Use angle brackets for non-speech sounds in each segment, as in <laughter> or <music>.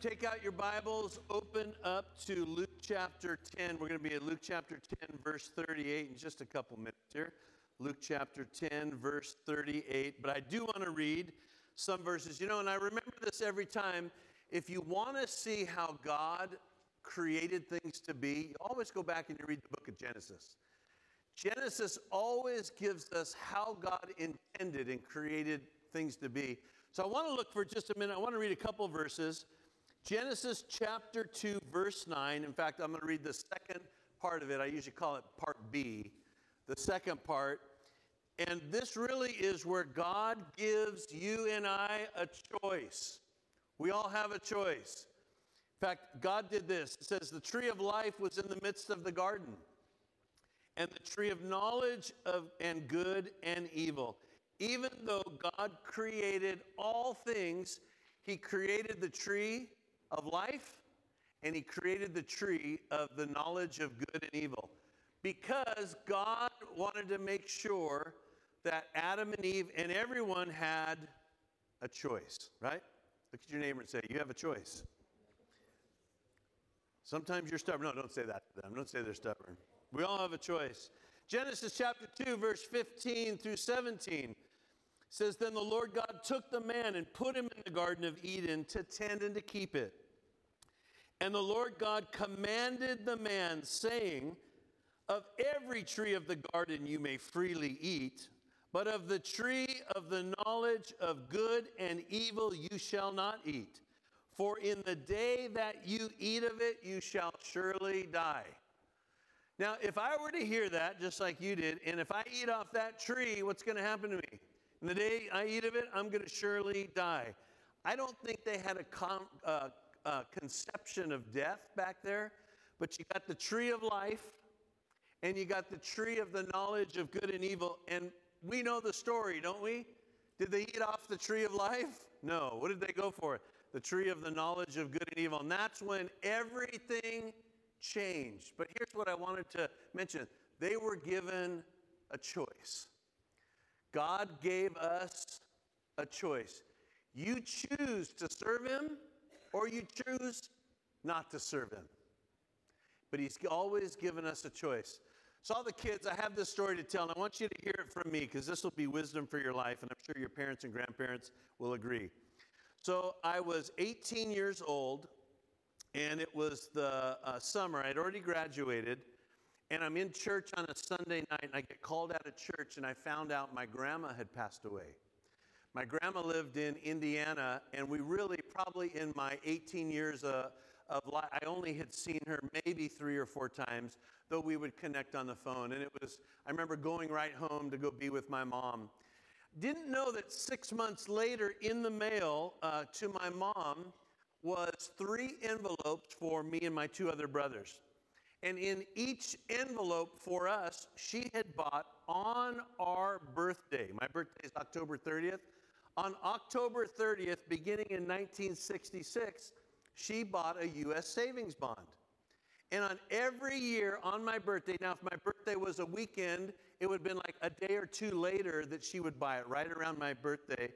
Take out your Bibles, open up to Luke chapter 10. We're going to be at Luke chapter 10, verse 38 in just a couple minutes here. Luke chapter 10, verse 38. But I do want to read some verses. You know, and I remember this every time. If you want to see how God created things to be, you always go back and you read the book of Genesis. Genesis always gives us how God intended and created things to be. So I want to look for just a minute. I want to read a couple verses. Genesis chapter 2, verse 9. In fact, I'm going to read the second part of it. I usually call it part B, the second part. And this really is where God gives you and I a choice. We all have a choice. In fact, God did this. It says, The tree of life was in the midst of the garden, and the tree of knowledge of and good and evil. Even though God created all things, He created the tree of life and he created the tree of the knowledge of good and evil because God wanted to make sure that Adam and Eve and everyone had a choice, right? Look at your neighbor and say, You have a choice. Sometimes you're stubborn. No, don't say that to them. Don't say they're stubborn. We all have a choice. Genesis chapter 2, verse 15 through 17 says, Then the Lord God took the man and put him in the Garden of Eden to tend and to keep it. And the Lord God commanded the man, saying, Of every tree of the garden you may freely eat, but of the tree of the knowledge of good and evil you shall not eat. For in the day that you eat of it, you shall surely die. Now, if I were to hear that, just like you did, and if I eat off that tree, what's going to happen to me? In the day I eat of it, I'm going to surely die. I don't think they had a con- uh, uh, conception of death back there, but you got the tree of life and you got the tree of the knowledge of good and evil. And we know the story, don't we? Did they eat off the tree of life? No. What did they go for? The tree of the knowledge of good and evil. And that's when everything changed. But here's what I wanted to mention they were given a choice. God gave us a choice. You choose to serve Him or you choose not to serve Him. But He's always given us a choice. So, all the kids, I have this story to tell, and I want you to hear it from me because this will be wisdom for your life, and I'm sure your parents and grandparents will agree. So, I was 18 years old, and it was the uh, summer. I'd already graduated, and I'm in church on a Sunday night, and I get called out of church, and I found out my grandma had passed away. My grandma lived in Indiana, and we really, probably in my 18 years uh, of life, I only had seen her maybe three or four times, though we would connect on the phone. And it was, I remember going right home to go be with my mom. Didn't know that six months later in the mail uh, to my mom was three envelopes for me and my two other brothers. And in each envelope for us, she had bought on our birthday. My birthday is October 30th. On October 30th, beginning in 1966, she bought a U.S. savings bond. And on every year on my birthday, now if my birthday was a weekend, it would have been like a day or two later that she would buy it, right around my birthday.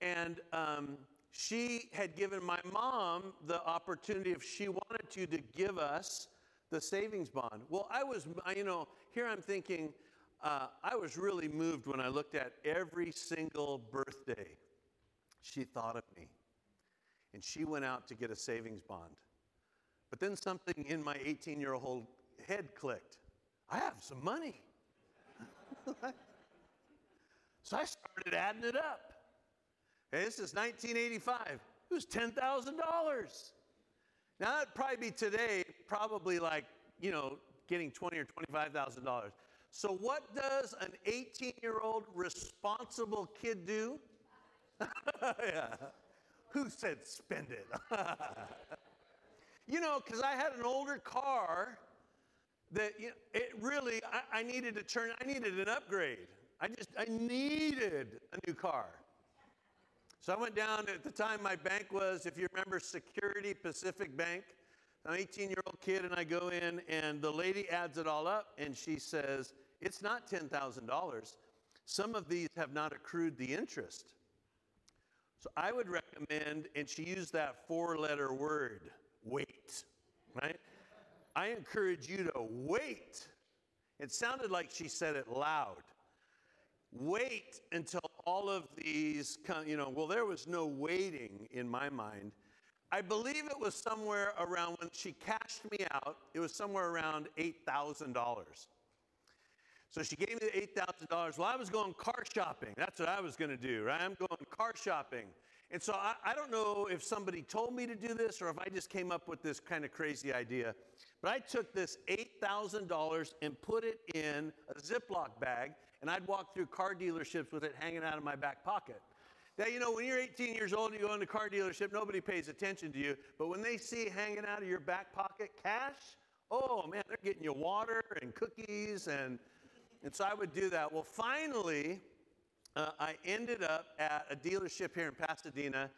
And um, she had given my mom the opportunity, if she wanted to, to give us the savings bond. Well, I was, you know, here I'm thinking, uh, I was really moved when I looked at every single birthday she thought of me. And she went out to get a savings bond. But then something in my 18 year old head clicked. I have some money. <laughs> so I started adding it up. Hey, this is 1985. It was $10,000. Now, that'd probably be today, probably like, you know, getting twenty or $25,000. So, what does an 18 year old responsible kid do? <laughs> yeah. Who said spend it? <laughs> you know, because I had an older car that you know, it really, I, I needed to turn, I needed an upgrade. I just, I needed a new car. So I went down at the time my bank was, if you remember, Security Pacific Bank. I'm an 18 year old kid, and I go in, and the lady adds it all up, and she says, It's not $10,000. Some of these have not accrued the interest. So I would recommend, and she used that four letter word, wait, right? I encourage you to wait. It sounded like she said it loud. Wait until all of these, come, you know, well, there was no waiting in my mind. I believe it was somewhere around when she cashed me out, it was somewhere around $8,000. So she gave me the $8,000. Well, I was going car shopping. That's what I was going to do, right? I'm going car shopping. And so I, I, don't know if somebody told me to do this or if I just came up with this kind of crazy idea. But I took this $8,000 and put it in a Ziploc bag, and I'd walk through car dealerships with it hanging out of my back pocket. Now, you know, when you're 18 years old and you go into a car dealership, nobody pays attention to you. But when they see hanging out of your back pocket cash, oh man, they're getting you water and cookies and and so I would do that. Well, finally, uh, I ended up at a dealership here in Pasadena,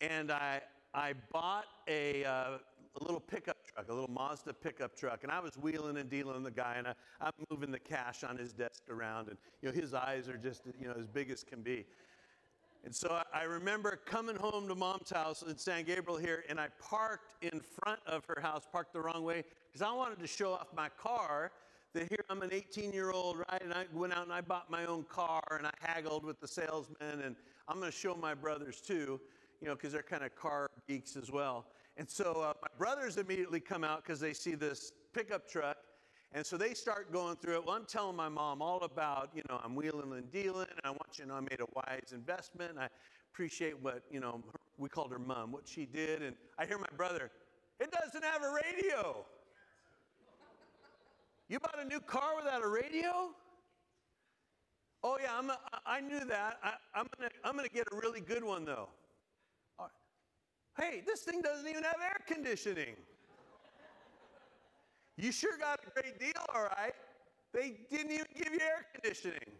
and I, I bought a, uh, a little pickup truck, a little Mazda pickup truck, and I was wheeling and dealing with the guy, and I, I'm moving the cash on his desk around, and you know his eyes are just you know as big as can be. And so I, remember coming home to mom's house in San Gabriel here, and I parked in front of her house, parked the wrong way, because I wanted to show off my car that here I'm an 18 year old, right? And I went out and I bought my own car and I haggled with the salesman. And I'm going to show my brothers too, you know, because they're kind of car geeks as well. And so uh, my brothers immediately come out because they see this pickup truck. And so they start going through it. Well, I'm telling my mom all about, you know, I'm wheeling and dealing, and I want you to know I made a wise investment. I appreciate what, you know, we called her mom, what she did. And I hear my brother, it doesn't have a radio. You bought a new car without a radio? Oh, yeah, I'm a, I knew that. I, am going to I'm gonna get a really good one, though. Hey, this thing doesn't even have air conditioning. You sure got a great deal, all right. They didn't even give you air conditioning.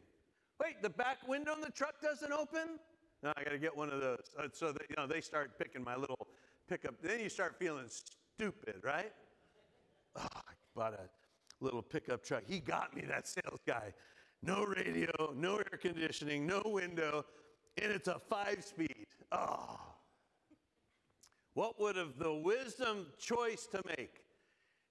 Wait, the back window in the truck doesn't open? No, I got to get one of those. Uh, so that, you know, they start picking my little pickup. Then you start feeling stupid, right? Oh, I bought a little pickup truck. He got me, that sales guy. No radio, no air conditioning, no window, and it's a five speed. Oh. What would have the wisdom choice to make?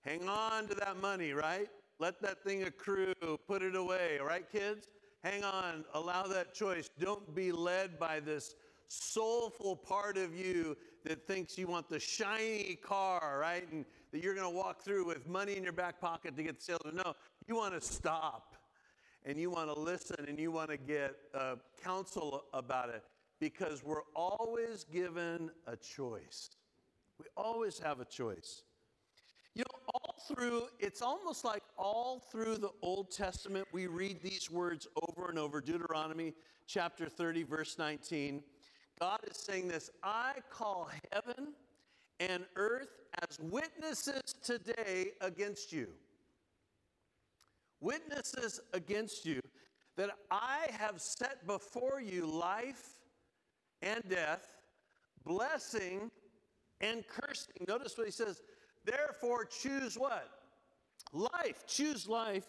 Hang on to that money, right? Let that thing accrue, put it away, right, kids? Hang on, allow that choice. Don't be led by this soulful part of you that thinks you want the shiny car, right? And that you're going to walk through with money in your back pocket to get the sales. No, you want to stop and you want to listen and you want to get uh, counsel about it because we're always given a choice. We always have a choice. You know, all through, it's almost like all through the Old Testament, we read these words over and over. Deuteronomy chapter 30, verse 19. God is saying this I call heaven and earth as witnesses today against you. Witnesses against you that I have set before you life and death, blessing and cursing. Notice what he says. Therefore, choose what? Life. Choose life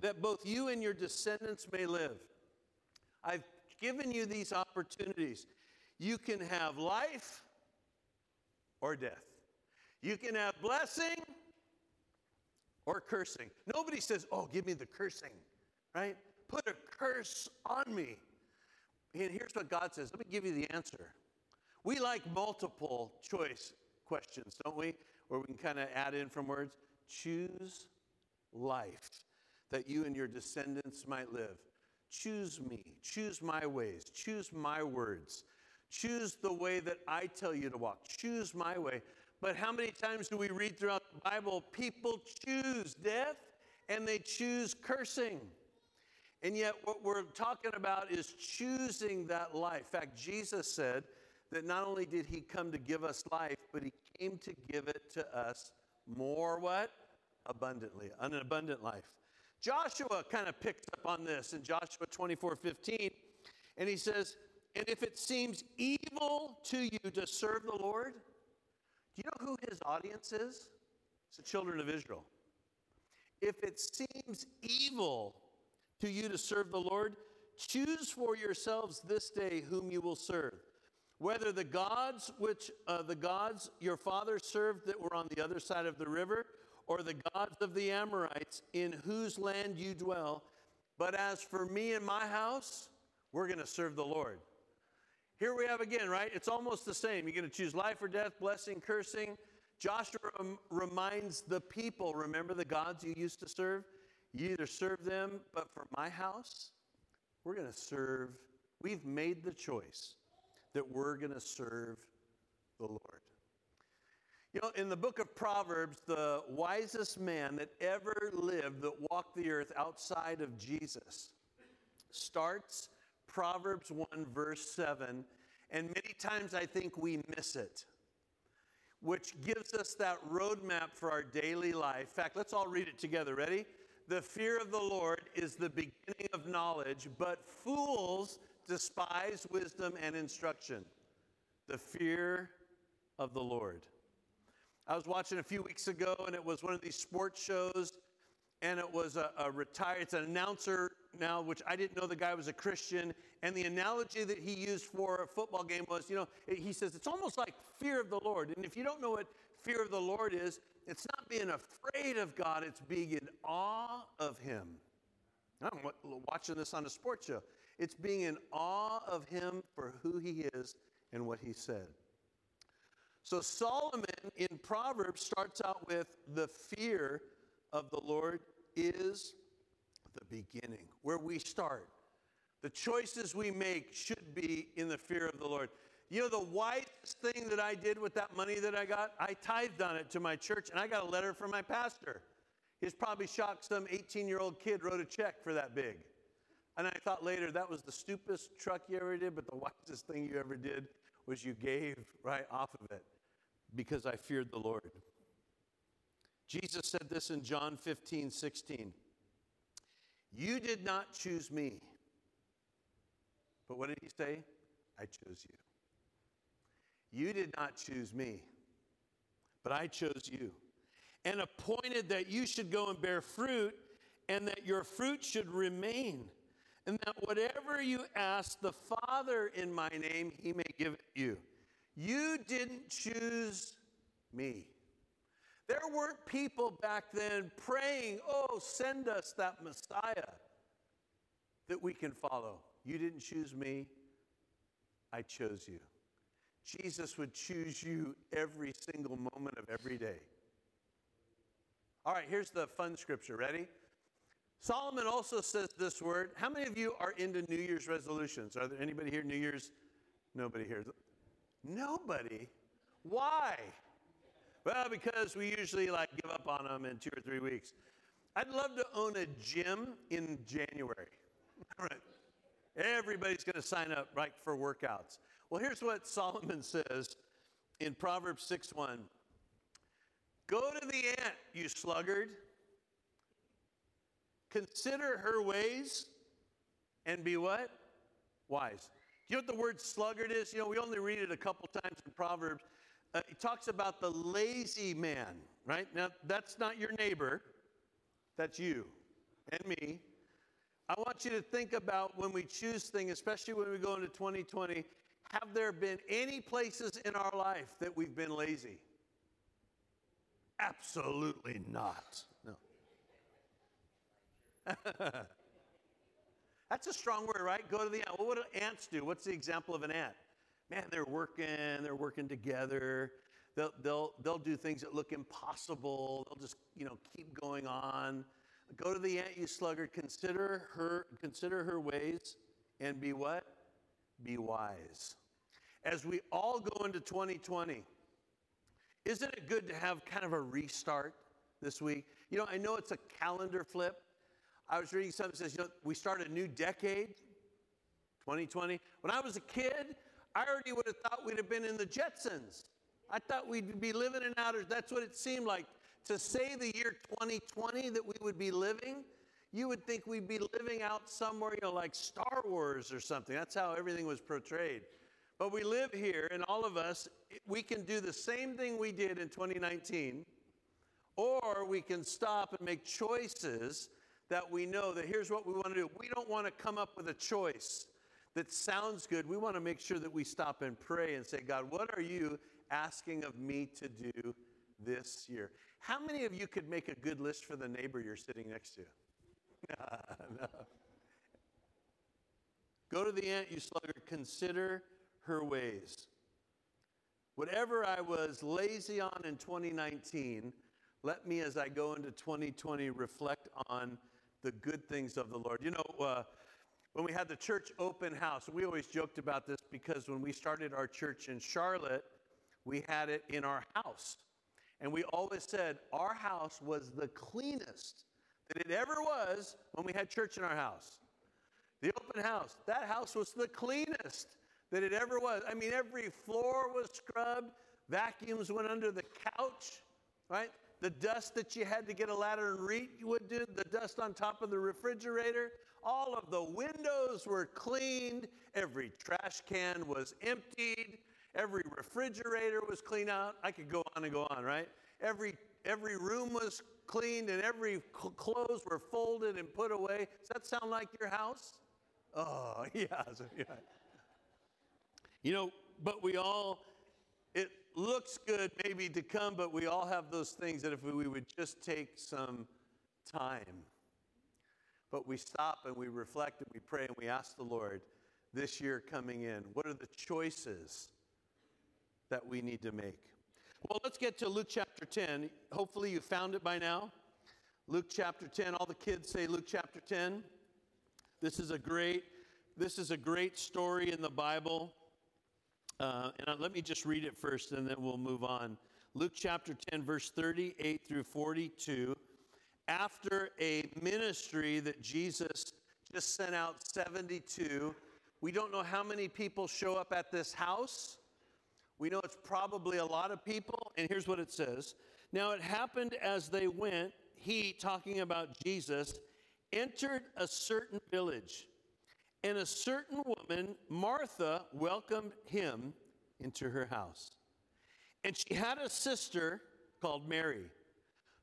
that both you and your descendants may live. I've given you these opportunities. You can have life or death. You can have blessing or cursing. Nobody says, Oh, give me the cursing, right? Put a curse on me. And here's what God says let me give you the answer. We like multiple choice questions, don't we? Where we can kind of add in from words. Choose life that you and your descendants might live. Choose me. Choose my ways. Choose my words. Choose the way that I tell you to walk. Choose my way. But how many times do we read throughout the Bible people choose death and they choose cursing? And yet, what we're talking about is choosing that life. In fact, Jesus said that not only did he come to give us life, but he came to give it to us more what? Abundantly, an abundant life. Joshua kind of picks up on this in Joshua 24 15, and he says, and if it seems evil to you to serve the Lord, do you know who his audience is? It's the children of Israel. If it seems evil to you to serve the Lord, choose for yourselves this day whom you will serve, whether the gods which uh, the gods your father served that were on the other side of the river, or the gods of the Amorites in whose land you dwell. But as for me and my house, we're going to serve the Lord. Here we have again, right? It's almost the same. You're going to choose life or death, blessing, cursing. Joshua reminds the people remember the gods you used to serve? You either serve them, but for my house, we're going to serve. We've made the choice that we're going to serve the Lord. You know, in the book of Proverbs, the wisest man that ever lived that walked the earth outside of Jesus starts Proverbs 1, verse 7, and many times I think we miss it, which gives us that roadmap for our daily life. In fact, let's all read it together. Ready? The fear of the Lord is the beginning of knowledge, but fools despise wisdom and instruction. The fear of the Lord. I was watching a few weeks ago, and it was one of these sports shows, and it was a, a retired, it's an announcer now, which I didn't know the guy was a Christian. And the analogy that he used for a football game was, you know, he says it's almost like fear of the Lord. And if you don't know what fear of the Lord is, it's not being afraid of God, it's being in awe of Him. I'm watching this on a sports show. It's being in awe of Him for who He is and what He said. So Solomon in Proverbs starts out with the fear of the Lord is the beginning, where we start. The choices we make should be in the fear of the Lord. You know, the wisest thing that I did with that money that I got, I tithed on it to my church, and I got a letter from my pastor. He's probably shocked some 18 year old kid wrote a check for that big. And I thought later, that was the stupidest truck you ever did, but the <laughs> wisest thing you ever did was you gave right off of it because I feared the Lord. Jesus said this in John 15, 16. You did not choose me. But what did he say? I chose you. You did not choose me, but I chose you and appointed that you should go and bear fruit and that your fruit should remain and that whatever you ask the Father in my name, he may give it you. You didn't choose me. There weren't people back then praying, oh, send us that Messiah that we can follow. You didn't choose me, I chose you. Jesus would choose you every single moment of every day. All right, here's the fun scripture. Ready? Solomon also says this word. How many of you are into New Year's resolutions? Are there anybody here New Year's? Nobody here. Nobody? Why? Well, because we usually like give up on them in two or three weeks. I'd love to own a gym in January. <laughs> All right. Everybody's going to sign up right for workouts. Well, here's what Solomon says in Proverbs 6 1. Go to the ant, you sluggard. Consider her ways and be what? Wise. Do you know what the word sluggard is? You know, we only read it a couple times in Proverbs uh, he talks about the lazy man, right? Now, that's not your neighbor, that's you and me. I want you to think about when we choose things, especially when we go into 2020, have there been any places in our life that we've been lazy? Absolutely not. No. <laughs> That's a strong word, right? Go to the ant. Well, what do ants do? What's the example of an ant? man, they're working, they're working together. They'll, they'll, they'll do things that look impossible. They'll just, you know, keep going on. Go to the ant, you sluggard. Consider her, consider her ways and be what? Be wise. As we all go into 2020, isn't it good to have kind of a restart this week? You know, I know it's a calendar flip. I was reading something that says, you know, we start a new decade, 2020. When I was a kid, I already would have thought we'd have been in the Jetsons. I thought we'd be living in outer, that's what it seemed like. To say the year 2020 that we would be living, you would think we'd be living out somewhere, you know, like Star Wars or something. That's how everything was portrayed. But we live here, and all of us, we can do the same thing we did in 2019, or we can stop and make choices that we know that here's what we want to do. We don't want to come up with a choice that sounds good, we want to make sure that we stop and pray and say, God, what are you asking of me to do this year? How many of you could make a good list for the neighbor you're sitting next to? no. <laughs> Go to the ant, you sluggard, consider her ways. Whatever I was lazy on in 2019, let me, as I go into 2020, reflect on the good things of the Lord. You know, uh, when we had the church open house, we always joked about this because when we started our church in Charlotte, we had it in our house. And we always said our house was the cleanest that it ever was when we had church in our house. The open house, that house was the cleanest that it ever was. I mean, every floor was scrubbed, vacuums went under the couch, right? The dust that you had to get a ladder and reach would do, the dust on top of the refrigerator. All of the windows were cleaned. Every trash can was emptied. Every refrigerator was cleaned out. I could go on and go on, right? Every, every room was cleaned and every clothes were folded and put away. Does that sound like your house? Oh, <laughs> yeah. yeah. You know, but we all, it looks good maybe to come, but we all have those things that if we would just take some time but we stop and we reflect and we pray and we ask the Lord this year coming in, what are the choices that we need to make? Well, let's get to Luke chapter 10. Hopefully, you found it by now. Luke chapter 10. All the kids say Luke chapter 10. This is a great, this is a great story in the Bible. Uh, and let me just read it first, and then we'll move on. Luke chapter 10, verse 38 through 42 after a ministry that Jesus just sent out 72. We don't know how many people show up at this house. We know it's probably a lot of people. And here's what it says Now it happened as they went, he, talking about Jesus, entered a certain village. And a certain woman, Martha, welcomed him into her house. And she had a sister called Mary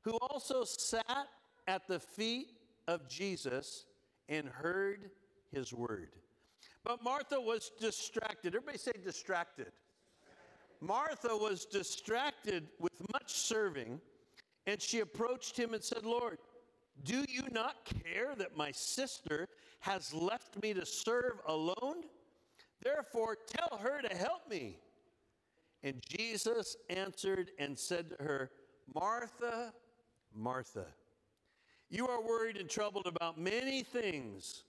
who also sat at the feet of Jesus and heard his word. But Martha was distracted. Everybody say distracted. Martha was distracted with much serving, and she approached him and said, Lord, do you not care that my sister has left me to serve alone? Therefore, tell her to help me. And Jesus answered and said to her, Martha, Martha, you are worried and troubled about many things,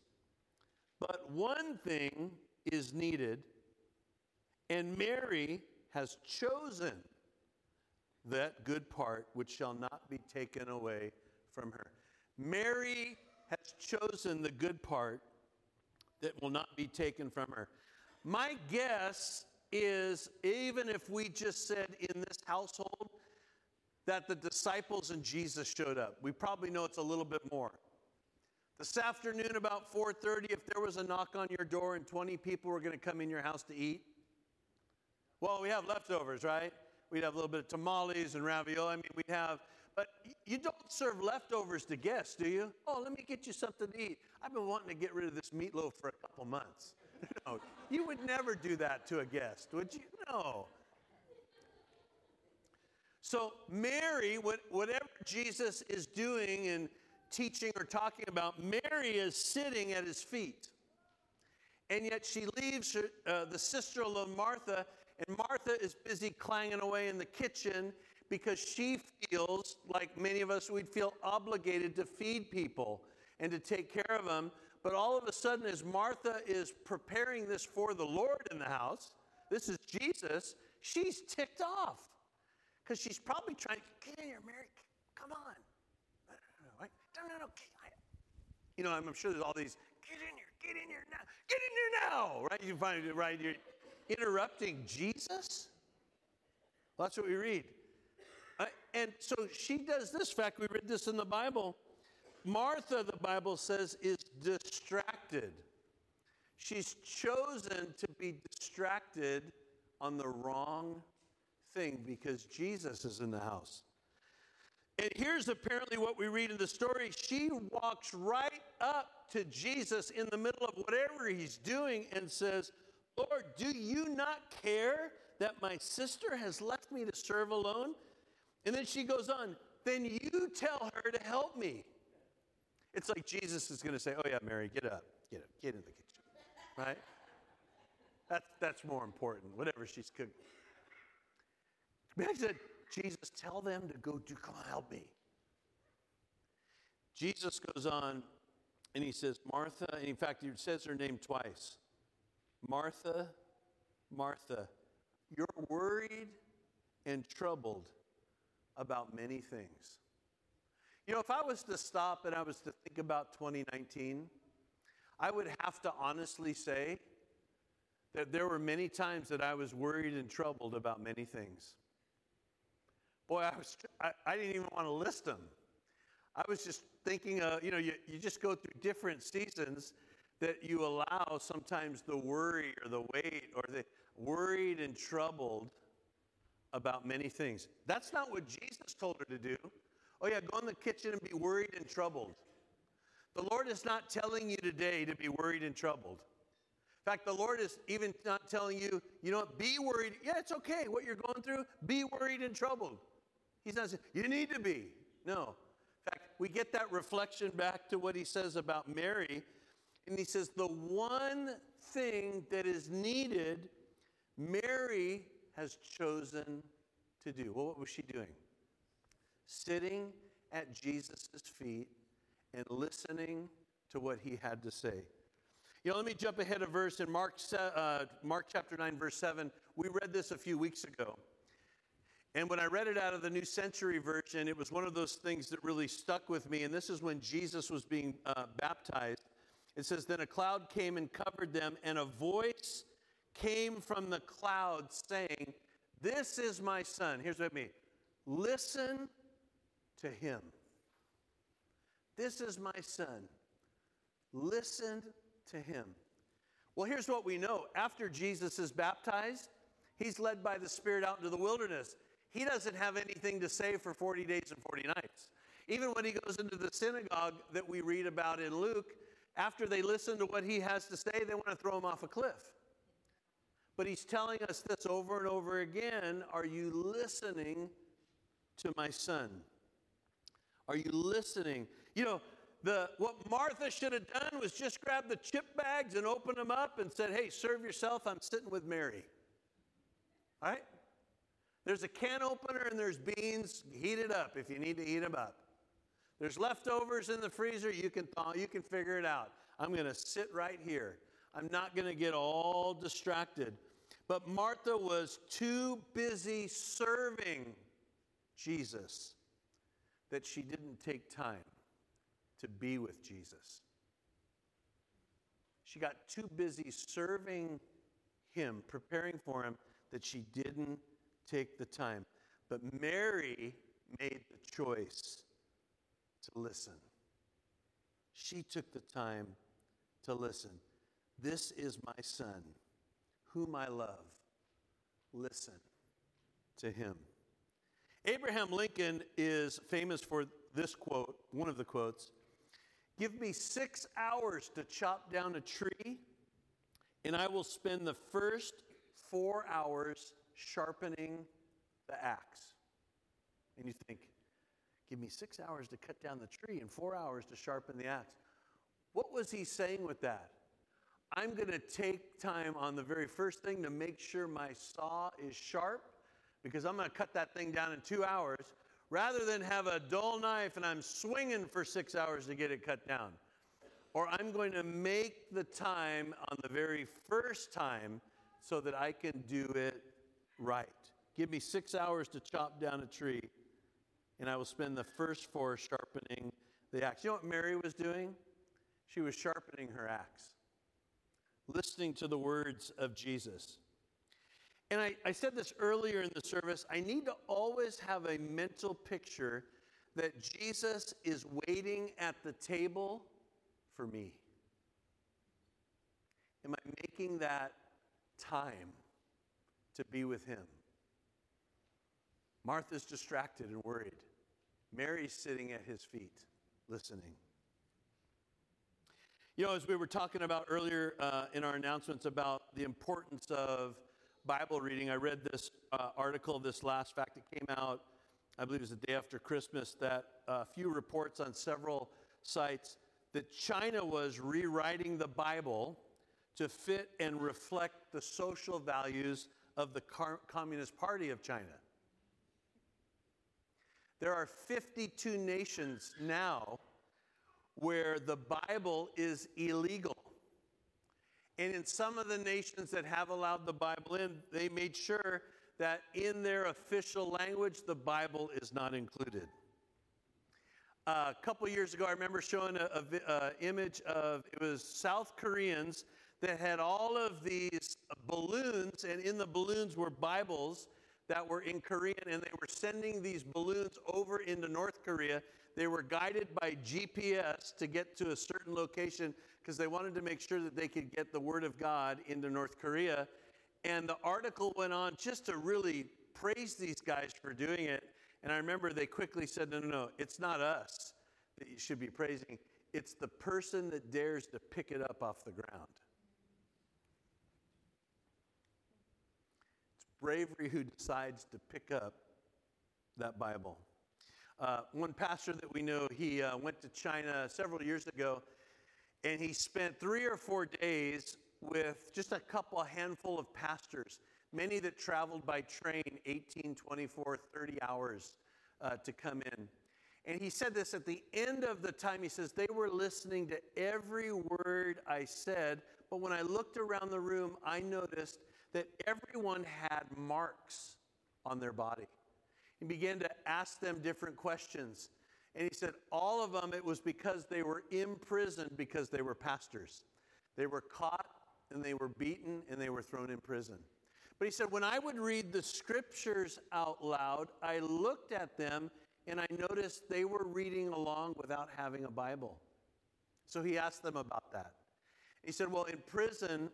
but one thing is needed, and Mary has chosen that good part which shall not be taken away from her. Mary has chosen the good part that will not be taken from her. My guess is even if we just said in this household that the disciples and Jesus showed up, we probably know it's a little bit more. This afternoon about 4:30 if there was a knock on your door and 20 people were going to come in your house to eat, well, we have leftovers, right? We'd have a little bit of tamales and ravioli. I mean, we'd have, but you don't serve leftovers to guests, do you? Oh, let me get you something to eat. I've been wanting to get rid of this meatloaf for a couple months. <laughs> no, you would never do that to a guest, would you? No. So, Mary, whatever Jesus is doing and teaching or talking about, Mary is sitting at his feet. And yet she leaves her, uh, the sister of Martha and Martha is busy clanging away in the kitchen because she feels like many of us, we'd feel obligated to feed people and to take care of them. But all of a sudden, as Martha is preparing this for the Lord in the house, this is Jesus, she's ticked off because she's probably trying, to get in here, Mary, come on. No, no, no, you know, I'm sure there's all these, get in here, get in here now, get in here now, right? You find it right here interrupting Jesus? Well, that's what we read. And so she does this. Fact, we read this in the Bible. Martha, the Bible says, is distracted. She's chosen to be distracted on the wrong thing because Jesus is in the house. And here's apparently what we read in the story. She walks right up to Jesus in the middle of whatever he's doing and says, Lord, do you not care that my sister has left me to serve alone? And then she goes on, then you tell her to help me. It's like Jesus is going to say, Oh, yeah, Mary, get up, get up, get in the kitchen, right? That's, that's more important, whatever she's cooking. Mary said, Jesus, tell them to go do, come help me. Jesus goes on and he says, Martha, and in fact, he says her name twice Martha, Martha, you're worried and troubled about many things. You know, if I was to stop and I was to think about 2019, I would have to honestly say that there were many times that I was worried and troubled about many things. Boy, I, was, I, I didn't even want to list them. I was just thinking, uh, you know, you, you just go through different seasons that you allow sometimes the worry or the weight or the worried and troubled about many things. That's not what Jesus told her to do. Oh, yeah, go in the kitchen and be worried and troubled. The Lord is not telling you today to be worried and troubled. In fact, the Lord is even not telling you, you know what, be worried. Yeah, it's okay what you're going through. Be worried and troubled. He's not saying, you need to be. No. In fact, we get that reflection back to what he says about Mary. And he says, the one thing that is needed, Mary has chosen to do. Well, what was she doing? Sitting at Jesus' feet and listening to what he had to say. You know, let me jump ahead a verse in Mark, uh, Mark chapter 9, verse 7. We read this a few weeks ago. And when I read it out of the New Century Version, it was one of those things that really stuck with me. And this is when Jesus was being uh, baptized. It says, Then a cloud came and covered them, and a voice came from the cloud saying, This is my son. Here's what I mean listen to him. This is my son. Listen to him. Well, here's what we know after Jesus is baptized, he's led by the Spirit out into the wilderness. He doesn't have anything to say for 40 days and 40 nights. Even when he goes into the synagogue that we read about in Luke, after they listen to what he has to say, they want to throw him off a cliff. But he's telling us this over and over again Are you listening to my son? Are you listening? You know, the, what Martha should have done was just grab the chip bags and open them up and said, Hey, serve yourself. I'm sitting with Mary. All right? There's a can opener and there's beans. Heat it up if you need to heat them up. There's leftovers in the freezer. You can thaw, you can figure it out. I'm going to sit right here. I'm not going to get all distracted. But Martha was too busy serving Jesus that she didn't take time to be with Jesus. She got too busy serving him, preparing for him, that she didn't take the time. But Mary made the choice to listen. She took the time to listen. This is my son, whom I love. Listen to him. Abraham Lincoln is famous for this quote, one of the quotes Give me six hours to chop down a tree, and I will spend the first four hours sharpening the axe. And you think, give me six hours to cut down the tree and four hours to sharpen the axe. What was he saying with that? I'm going to take time on the very first thing to make sure my saw is sharp because I'm going to cut that thing down in two hours rather than have a dull knife and I'm swinging for six hours to get it cut down. Or I'm going to make the time on the very first time so that I can do it right. Give me six hours to chop down a tree, and I will spend the first four sharpening the axe. You know what Mary was doing? She was sharpening her axe, listening to the words of Jesus. And I, I said this earlier in the service I need to always have a mental picture that Jesus is waiting at the table for me. Am I making that time to be with Him? Martha's distracted and worried. Mary's sitting at his feet, listening. You know, as we were talking about earlier uh, in our announcements about the importance of Bible reading, I read this uh, article, this last fact, that came out, I believe it was the day after Christmas, that a few reports on several sites that China was rewriting the Bible to fit and reflect the social values of the Communist Party of China. There are 52 nations now where the Bible is illegal. And in some of the nations that have allowed the Bible in, they made sure that in their official language, the Bible is not included. Uh, a couple years ago, I remember showing an image of it was South Koreans that had all of these balloons, and in the balloons were Bibles that were in Korean, and they were sending these balloons over into North Korea. They were guided by GPS to get to a certain location because they wanted to make sure that they could get the Word of God into North Korea. And the article went on just to really praise these guys for doing it. And I remember they quickly said, no, no, no, it's not us that you should be praising. It's the person that dares to pick it up off the ground. It's bravery who decides to pick up that Bible. Uh, one pastor that we know, he uh, went to China several years ago, and he spent three or four days with just a couple, a handful of pastors, many that traveled by train 18, 24, 30 hours uh, to come in. And he said this at the end of the time. He says, They were listening to every word I said, but when I looked around the room, I noticed that everyone had marks on their body. He began to ask them different questions. And he said, all of them, it was because they were imprisoned because they were pastors. They were caught and they were beaten and they were thrown in prison. But he said, when I would read the scriptures out loud, I looked at them and I noticed they were reading along without having a Bible. So he asked them about that. He said, Well, in prison,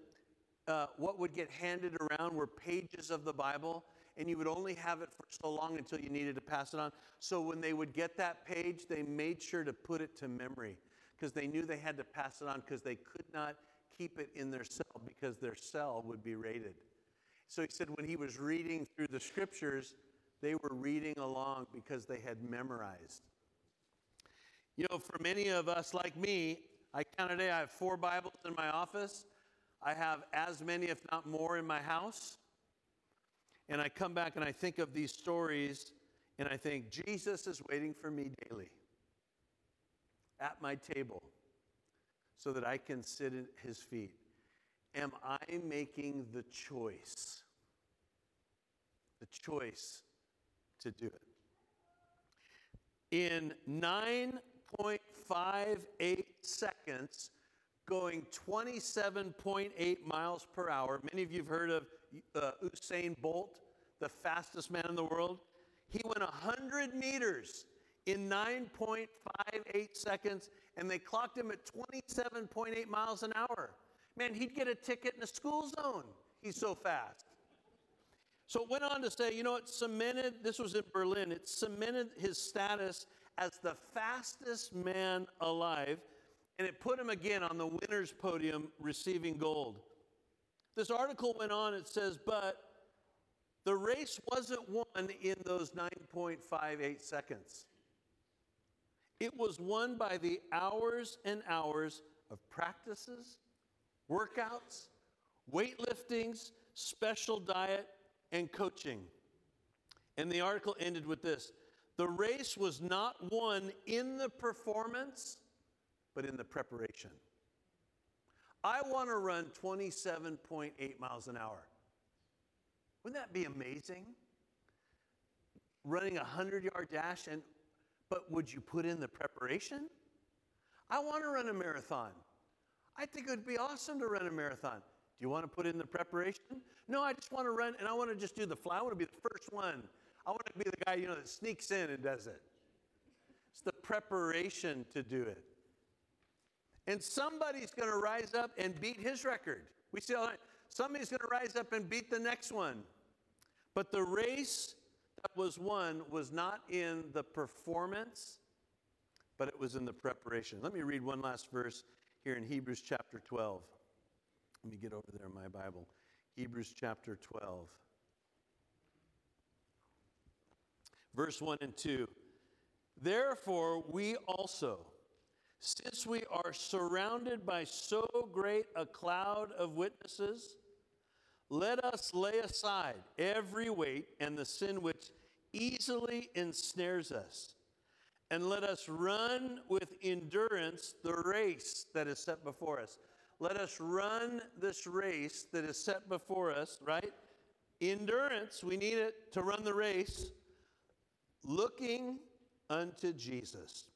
uh, what would get handed around were pages of the Bible, and you would only have it for so long until you needed to pass it on. So when they would get that page, they made sure to put it to memory because they knew they had to pass it on because they could not keep it in their cell because their cell would be raided. So he said when he was reading through the scriptures, they were reading along because they had memorized. You know, for many of us like me, I count today, I have four Bibles in my office. I have as many, if not more, in my house. And I come back and I think of these stories and I think, Jesus is waiting for me daily at my table so that I can sit at his feet. Am I making the choice? The choice to do it. In 9.58 seconds, going 27.8 miles per hour. Many of you have heard of uh, Usain Bolt, the fastest man in the world. He went 100 meters in 9.58 seconds, and they clocked him at 27.8 miles an hour. Man, he'd get a ticket in a school zone. He's so fast. So it went on to say, you know, it cemented, this was in Berlin, it cemented his status as the fastest man alive and it put him again on the winner's podium receiving gold. This article went on, it says, but the race wasn't won in those 9.58 seconds. It was won by the hours and hours of practices, workouts, weightliftings, special diet, and coaching. And the article ended with this The race was not won in the performance, but in the preparation. I want to run 27.8 miles an hour. Wouldn't that be amazing? Running a 100 yard dash, and but would you put in the preparation? I want to run a marathon. I think it would be awesome to run a marathon. Do you want to put in the preparation? No, I just want to run and I want to just do the fly. I want to be the first one. I want to be the guy, you know, that sneaks in and does it. It's the preparation to do it. And somebody's going to rise up and beat his record. We see all that. Somebody's going to rise up and beat the next one. But the race that was won was not in the performance, but it was in the preparation. Let me read one last verse here in Hebrews chapter 12. Let me get over there in my Bible. Hebrews chapter 12. Verse 1 and 2. Therefore, we also, since we are surrounded by so great a cloud of witnesses, let us lay aside every weight and the sin which easily ensnares us, and let us run with endurance the race that is set before us. Let us run this race that is set before us, right? Endurance, we need it to run the race, looking unto Jesus,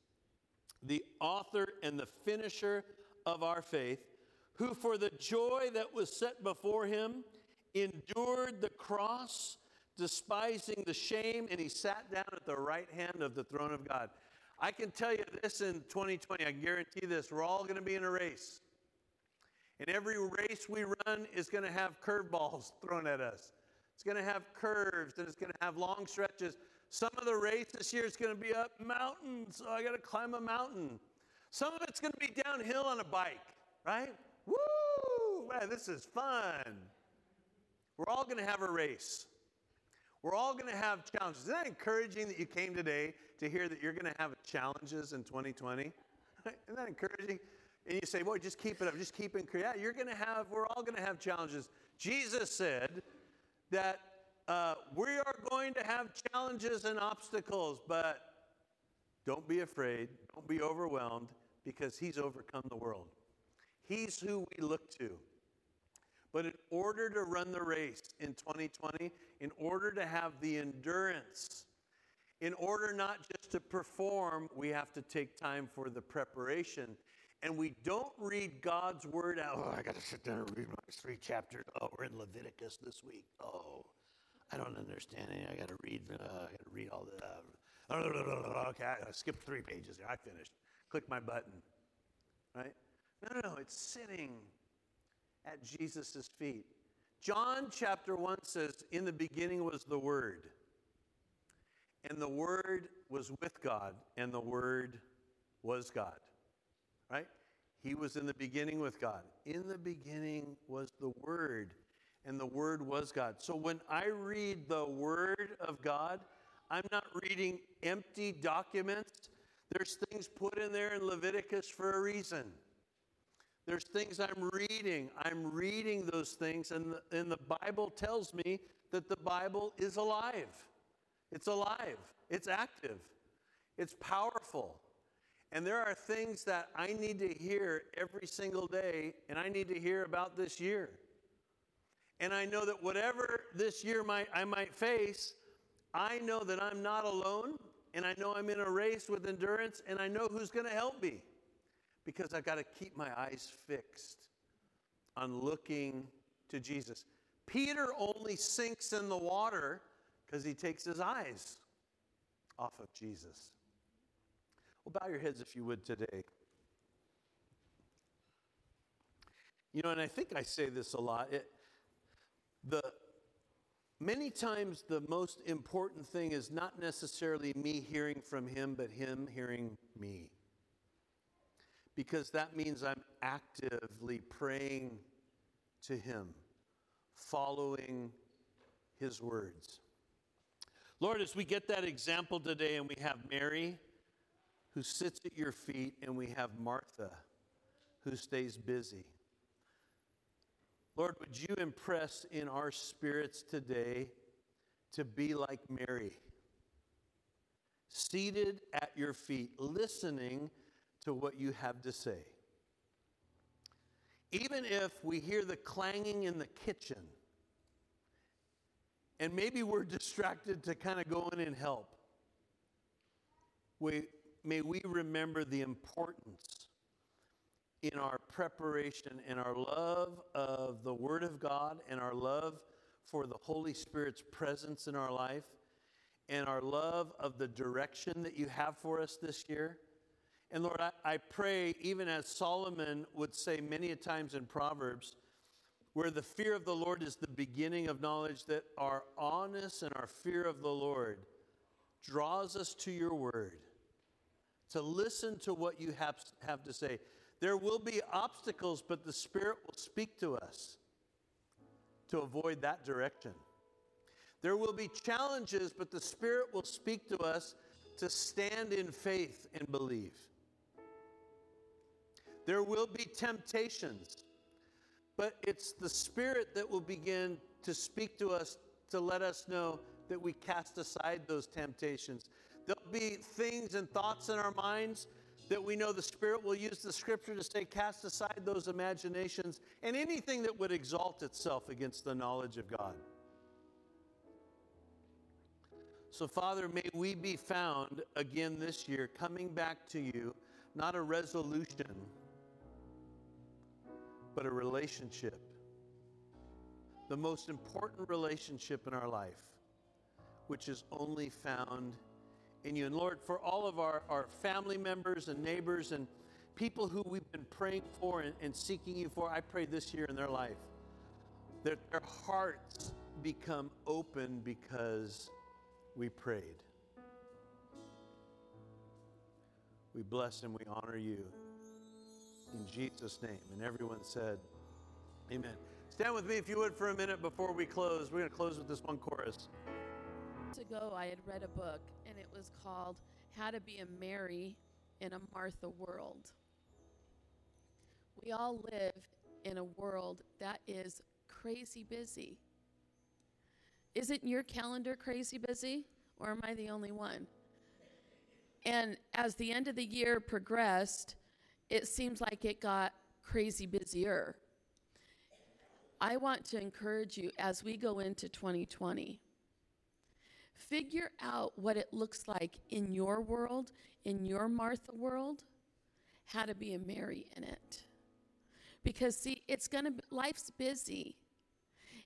the author and the finisher of our faith, who for the joy that was set before him endured the cross, despising the shame, and he sat down at the right hand of the throne of God. I can tell you this in 2020, I guarantee this, we're all going to be in a race. And every race we run is going to have curveballs <laughs> thrown at us. It's going to have curves and it's going to have long stretches. Some of the race this year is going to be up mountains. So I got to climb a mountain. Some of it's going to be downhill on a bike, right? Woo! Man, this is fun. We're all going to have a race. We're all going to have challenges. Isn't that encouraging that you came today to hear that you're going to have challenges in 2020? <laughs> Isn't that encouraging? And you say, boy, just keep it up, just keep it. Yeah, you're going to have, we're all going to have challenges. Jesus said that uh, we are going to have challenges and obstacles, but don't be afraid, don't be overwhelmed, because He's overcome the world. He's who we look to. But in order to run the race in 2020, in order to have the endurance, in order not just to perform, we have to take time for the preparation. And we don't read God's word out. Oh, I got to sit down and read my three chapters. Oh, we're in Leviticus this week. Oh, I don't understand it. I got to read. Uh, I got to read all the. Uh, okay, I skipped three pages here. I finished. Click my button. Right? No, no, no. It's sitting at Jesus' feet. John chapter 1 says, In the beginning was the Word, and the Word was with God, and the Word was God. Right? He was in the beginning with God. In the beginning was the Word, and the Word was God. So when I read the Word of God, I'm not reading empty documents. There's things put in there in Leviticus for a reason. There's things I'm reading. I'm reading those things, and the, and the Bible tells me that the Bible is alive. It's alive, it's active, it's powerful. And there are things that I need to hear every single day, and I need to hear about this year. And I know that whatever this year might, I might face, I know that I'm not alone, and I know I'm in a race with endurance, and I know who's going to help me because I've got to keep my eyes fixed on looking to Jesus. Peter only sinks in the water because he takes his eyes off of Jesus. Well, bow your heads if you would today. You know, and I think I say this a lot. It, the many times the most important thing is not necessarily me hearing from him, but him hearing me because that means I'm actively praying to Him, following His words. Lord, as we get that example today, and we have Mary who sits at your feet, and we have Martha who stays busy. Lord, would you impress in our spirits today to be like Mary, seated at your feet, listening to what you have to say. Even if we hear the clanging in the kitchen, and maybe we're distracted to kind of go in and help, we, may we remember the importance in our preparation and our love of the Word of God and our love for the Holy Spirit's presence in our life and our love of the direction that you have for us this year. And Lord, I, I pray, even as Solomon would say many a times in Proverbs, where the fear of the Lord is the beginning of knowledge, that our awness and our fear of the Lord draws us to your word, to listen to what you have, have to say. There will be obstacles, but the Spirit will speak to us to avoid that direction. There will be challenges, but the Spirit will speak to us to stand in faith and believe. There will be temptations, but it's the Spirit that will begin to speak to us to let us know that we cast aside those temptations. There'll be things and thoughts in our minds that we know the Spirit will use the scripture to say, cast aside those imaginations and anything that would exalt itself against the knowledge of God. So, Father, may we be found again this year coming back to you, not a resolution, but a relationship. The most important relationship in our life, which is only found in you. And Lord, for all of our, our family members and neighbors and people who we've been praying for and, and seeking you for, I pray this year in their life that their hearts become open because we prayed. We bless and we honor you in Jesus' name. And everyone said, Amen. Stand with me if you would for a minute before we close. We're going to close with this one chorus. Ago, I had read a book, and it was called How to Be a Mary in a Martha World. We all live in a world that is crazy busy. Isn't your calendar crazy busy, or am I the only one? And as the end of the year progressed, it seems like it got crazy busier. I want to encourage you as we go into 2020, figure out what it looks like in your world, in your Martha world, how to be a Mary in it. Because, see, it's going to, life's busy.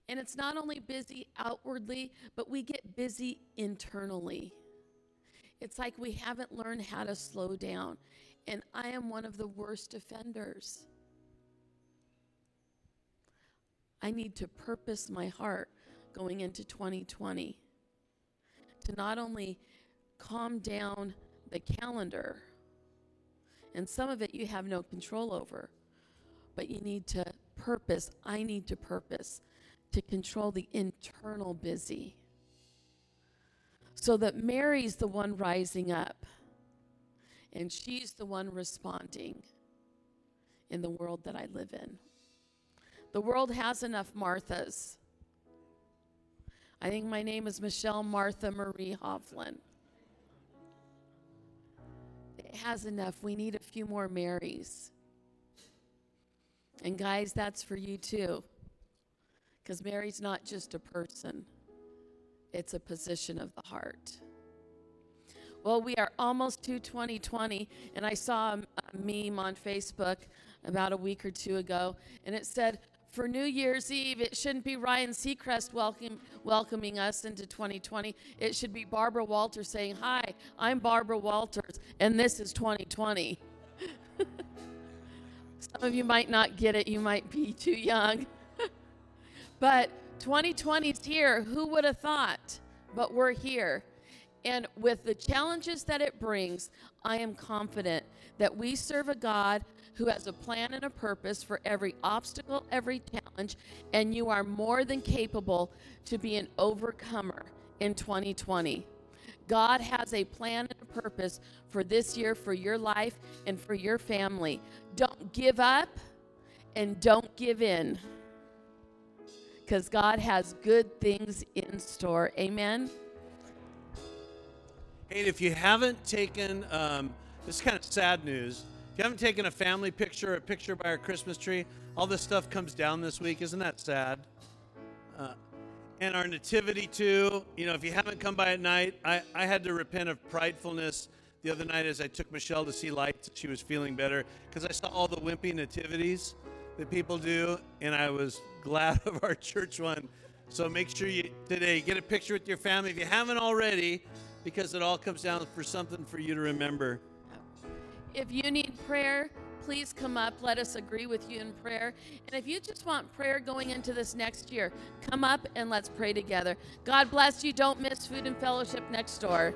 And it's not only busy outwardly, but we get busy internally. It's like we haven't learned how to slow down. And I am one of the worst offenders. I need to purpose my heart going into 2020 to not only calm down the calendar, and some of it you have no control over, but you need to purpose. I need to purpose to control the internal busy. So that Mary's the one rising up and she's the one responding in the world that I live in. The world has enough Marthas. I think my name is Michelle Martha Marie Hoefflin. It has enough. We need a few more Marys. And guys, that's for you too. Because Mary's not just a person, it's a position of the heart. Well, we are almost to 2020, and I saw a, meme on Facebook about a week or two ago, and it said, for New Year's Eve, it shouldn't be Ryan Seacrest welcome, welcoming us into 2020. It should be Barbara Walters saying, Hi, I'm Barbara Walters, and this is 2020. <laughs> Some of you might not get it, you might be too young. <laughs> But 2020 is here. Who would have thought? But we're here. And with the challenges that it brings, I am confident that we serve a God who has a plan and a purpose for every obstacle, every challenge, and you are more than capable to be an overcomer in 2020. God has a plan and a purpose for this year, for your life, and for your family. Don't give up and don't give in because God has good things in store. Amen. Hey, if you haven't taken, um, this is kind of sad news. If you haven't taken a family picture, a picture by our Christmas tree, all this stuff comes down this week. Isn't that sad? Uh, and our nativity too. You know, if you haven't come by at night, I, I had to repent of pridefulness the other night as I took Michelle to see lights. She was feeling better because I saw all the wimpy nativities that people do, and I was glad <laughs> of our church one. So make sure you today get a picture with your family if you haven't already, because it all comes down for something for you to remember. If you need prayer, please come up. Let us agree with you in prayer. And if you just want prayer going into this next year, come up and let's pray together. God bless you. Don't miss food and fellowship next door.